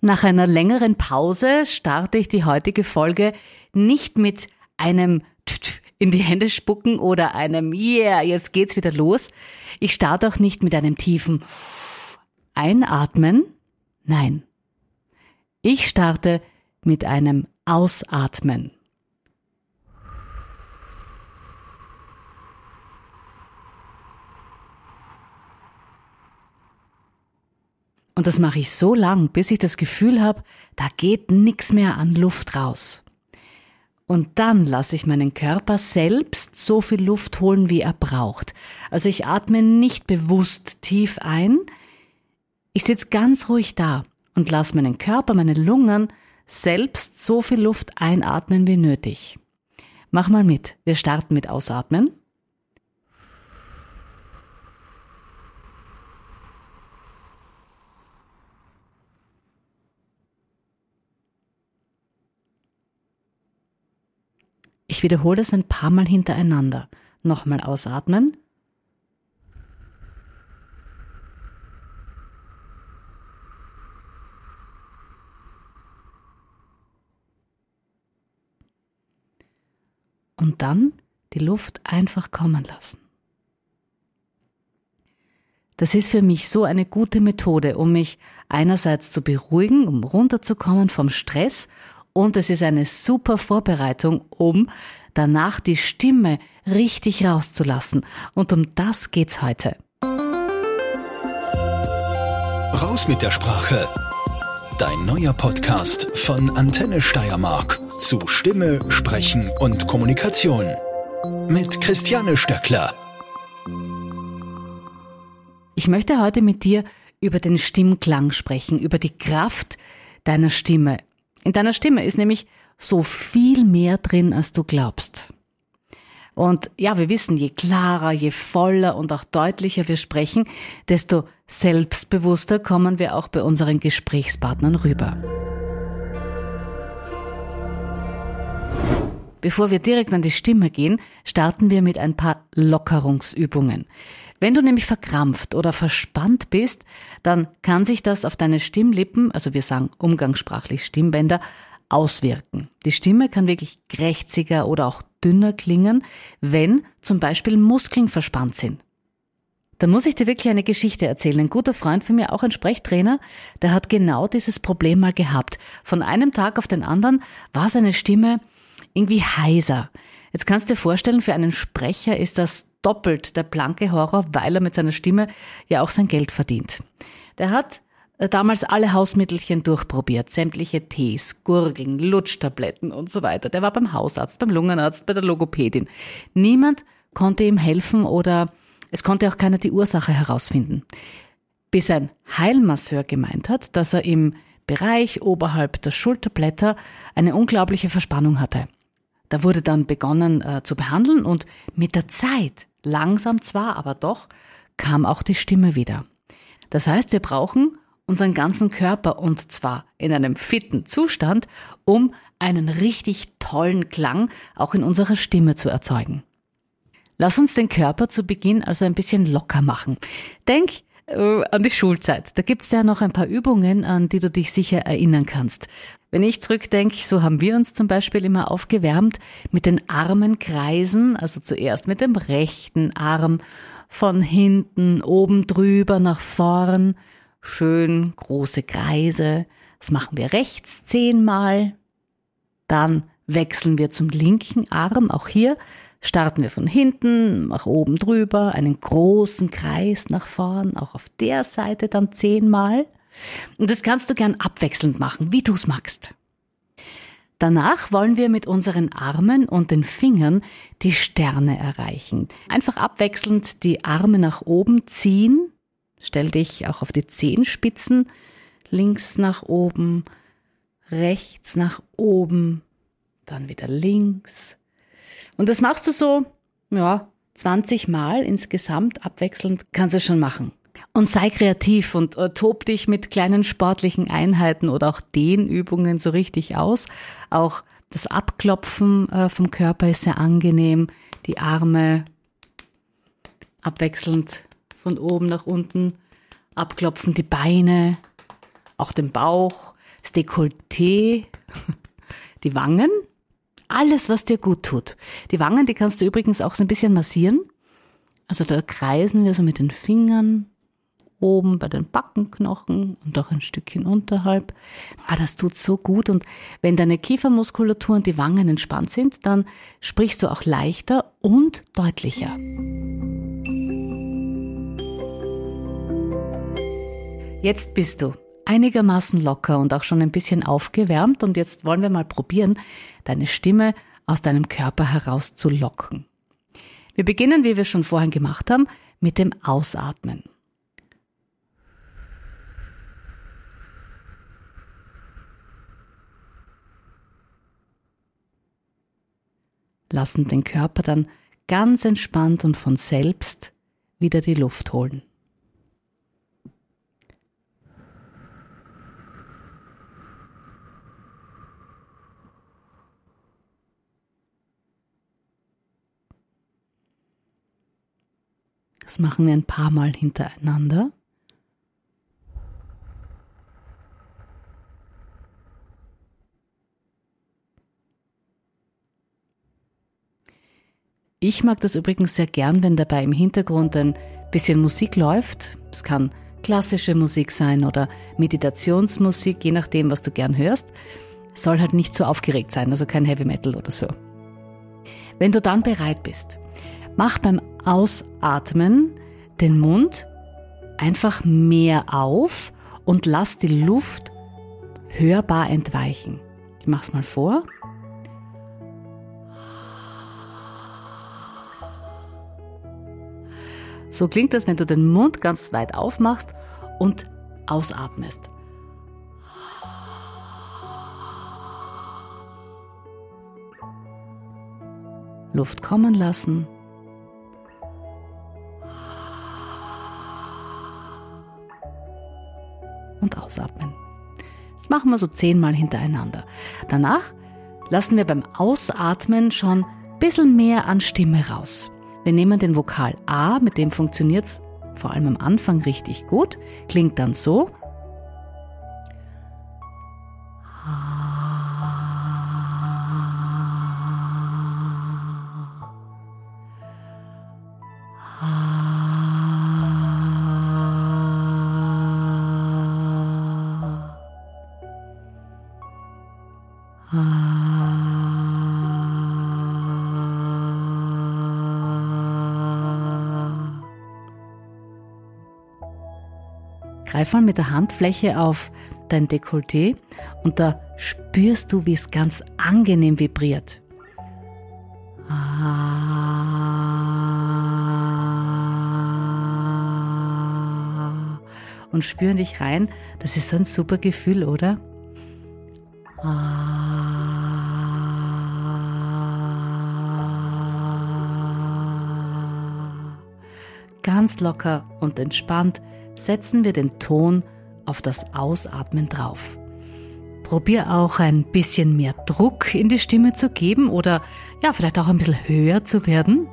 Nach einer längeren Pause starte ich die heutige Folge nicht mit einem in die Hände spucken oder einem Yeah, jetzt geht's wieder los. Ich starte auch nicht mit einem tiefen Einatmen. Nein. Ich starte mit einem Ausatmen. Und das mache ich so lang, bis ich das Gefühl habe, da geht nichts mehr an Luft raus. Und dann lasse ich meinen Körper selbst so viel Luft holen, wie er braucht. Also ich atme nicht bewusst tief ein. Ich sitze ganz ruhig da und lasse meinen Körper, meine Lungen selbst so viel Luft einatmen wie nötig. Mach mal mit. Wir starten mit Ausatmen. Ich wiederhole das ein paar Mal hintereinander. Nochmal ausatmen. Und dann die Luft einfach kommen lassen. Das ist für mich so eine gute Methode, um mich einerseits zu beruhigen, um runterzukommen vom Stress und es ist eine super Vorbereitung, um danach die Stimme richtig rauszulassen. Und um das geht's heute. Raus mit der Sprache. Dein neuer Podcast von Antenne Steiermark zu Stimme, Sprechen und Kommunikation. Mit Christiane Stöckler. Ich möchte heute mit dir über den Stimmklang sprechen, über die Kraft deiner Stimme. In deiner Stimme ist nämlich so viel mehr drin, als du glaubst. Und ja, wir wissen, je klarer, je voller und auch deutlicher wir sprechen, desto selbstbewusster kommen wir auch bei unseren Gesprächspartnern rüber. Bevor wir direkt an die Stimme gehen, starten wir mit ein paar Lockerungsübungen. Wenn du nämlich verkrampft oder verspannt bist, dann kann sich das auf deine Stimmlippen, also wir sagen umgangssprachlich Stimmbänder, auswirken. Die Stimme kann wirklich krächziger oder auch dünner klingen, wenn zum Beispiel Muskeln verspannt sind. Da muss ich dir wirklich eine Geschichte erzählen. Ein guter Freund von mir, auch ein Sprechtrainer, der hat genau dieses Problem mal gehabt. Von einem Tag auf den anderen war seine Stimme irgendwie heiser. Jetzt kannst du dir vorstellen, für einen Sprecher ist das doppelt der blanke Horror, weil er mit seiner Stimme ja auch sein Geld verdient. Der hat äh, damals alle Hausmittelchen durchprobiert, sämtliche Tees, Gurgeln, Lutschtabletten und so weiter. Der war beim Hausarzt, beim Lungenarzt, bei der Logopädin. Niemand konnte ihm helfen oder es konnte auch keiner die Ursache herausfinden. Bis ein Heilmasseur gemeint hat, dass er im Bereich oberhalb der Schulterblätter eine unglaubliche Verspannung hatte. Da wurde dann begonnen äh, zu behandeln und mit der Zeit, langsam zwar, aber doch, kam auch die Stimme wieder. Das heißt, wir brauchen unseren ganzen Körper und zwar in einem fitten Zustand, um einen richtig tollen Klang auch in unserer Stimme zu erzeugen. Lass uns den Körper zu Beginn also ein bisschen locker machen. Denk äh, an die Schulzeit. Da gibt's ja noch ein paar Übungen, an die du dich sicher erinnern kannst. Wenn ich zurückdenke, so haben wir uns zum Beispiel immer aufgewärmt mit den Armen kreisen, also zuerst mit dem rechten Arm von hinten oben drüber nach vorn schön große Kreise. Das machen wir rechts zehnmal. Dann wechseln wir zum linken Arm. Auch hier starten wir von hinten nach oben drüber, einen großen Kreis nach vorn, auch auf der Seite dann zehnmal. Und das kannst du gern abwechselnd machen, wie du es magst. Danach wollen wir mit unseren Armen und den Fingern die Sterne erreichen. Einfach abwechselnd die Arme nach oben ziehen Stell dich auch auf die Zehenspitzen, links nach oben, rechts nach oben, dann wieder links. Und das machst du so, ja, 20 Mal insgesamt abwechselnd kannst du schon machen. Und sei kreativ und äh, tob dich mit kleinen sportlichen Einheiten oder auch Dehnübungen so richtig aus. Auch das Abklopfen äh, vom Körper ist sehr angenehm. Die Arme abwechselnd von oben nach unten abklopfen, die Beine, auch den Bauch. das Dekolleté, die Wangen, alles, was dir gut tut. Die Wangen, die kannst du übrigens auch so ein bisschen massieren. Also da kreisen wir so mit den Fingern oben bei den Backenknochen und auch ein Stückchen unterhalb. Ah, das tut so gut und wenn deine Kiefermuskulatur und die Wangen entspannt sind, dann sprichst du auch leichter und deutlicher. Jetzt bist du einigermaßen locker und auch schon ein bisschen aufgewärmt und jetzt wollen wir mal probieren, deine Stimme aus deinem Körper herauszulocken. Wir beginnen, wie wir es schon vorhin gemacht haben, mit dem Ausatmen. Lassen den Körper dann ganz entspannt und von selbst wieder die Luft holen. Das machen wir ein paar Mal hintereinander. Ich mag das übrigens sehr gern, wenn dabei im Hintergrund ein bisschen Musik läuft. Es kann klassische Musik sein oder Meditationsmusik, je nachdem, was du gern hörst. Soll halt nicht zu so aufgeregt sein, also kein Heavy Metal oder so. Wenn du dann bereit bist, mach beim Ausatmen den Mund einfach mehr auf und lass die Luft hörbar entweichen. Ich mach's mal vor. So klingt das, wenn du den Mund ganz weit aufmachst und ausatmest. Luft kommen lassen und ausatmen. Das machen wir so zehnmal hintereinander. Danach lassen wir beim Ausatmen schon ein bisschen mehr an Stimme raus. Wir nehmen den Vokal A, mit dem funktioniert es vor allem am Anfang richtig gut, klingt dann so. Greif mal mit der Handfläche auf dein Dekolleté und da spürst du, wie es ganz angenehm vibriert. Und spüren dich rein. Das ist so ein super Gefühl, oder? Ganz locker und entspannt setzen wir den Ton auf das Ausatmen drauf. Probier auch ein bisschen mehr Druck in die Stimme zu geben oder ja, vielleicht auch ein bisschen höher zu werden.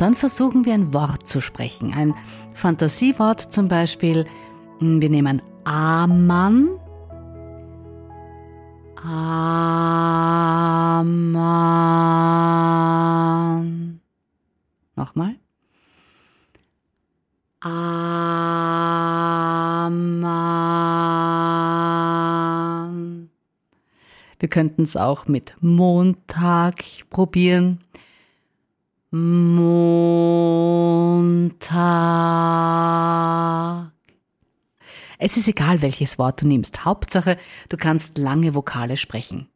Dann versuchen wir ein Wort zu sprechen. Ein Fantasiewort zum Beispiel. Hm, wir nehmen Amann. Amann. Nochmal. Amann. Wir könnten es auch mit Montag probieren. Montag. Es ist egal, welches Wort du nimmst. Hauptsache, du kannst lange Vokale sprechen.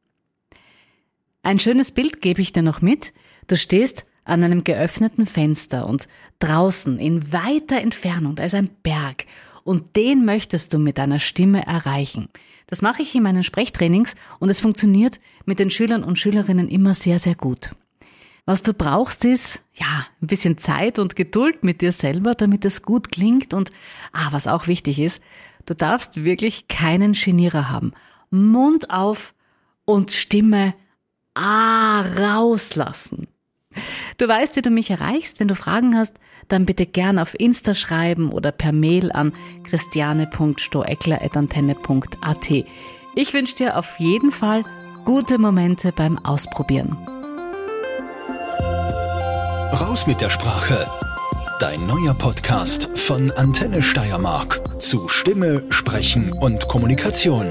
Ein schönes Bild gebe ich dir noch mit. Du stehst an einem geöffneten Fenster und draußen in weiter Entfernung, da ist ein Berg und den möchtest du mit deiner Stimme erreichen. Das mache ich in meinen Sprechtrainings und es funktioniert mit den Schülern und Schülerinnen immer sehr, sehr gut. Was du brauchst ist, ja, ein bisschen Zeit und Geduld mit dir selber, damit es gut klingt und, ah, was auch wichtig ist, du darfst wirklich keinen Genierer haben. Mund auf und Stimme ah rauslassen. Du weißt, wie du mich erreichst. Wenn du Fragen hast, dann bitte gern auf Insta schreiben oder per Mail an christiane.stoeckler.antenne.at. Ich wünsche dir auf jeden Fall gute Momente beim Ausprobieren. Raus mit der Sprache. Dein neuer Podcast von Antenne Steiermark zu Stimme, Sprechen und Kommunikation.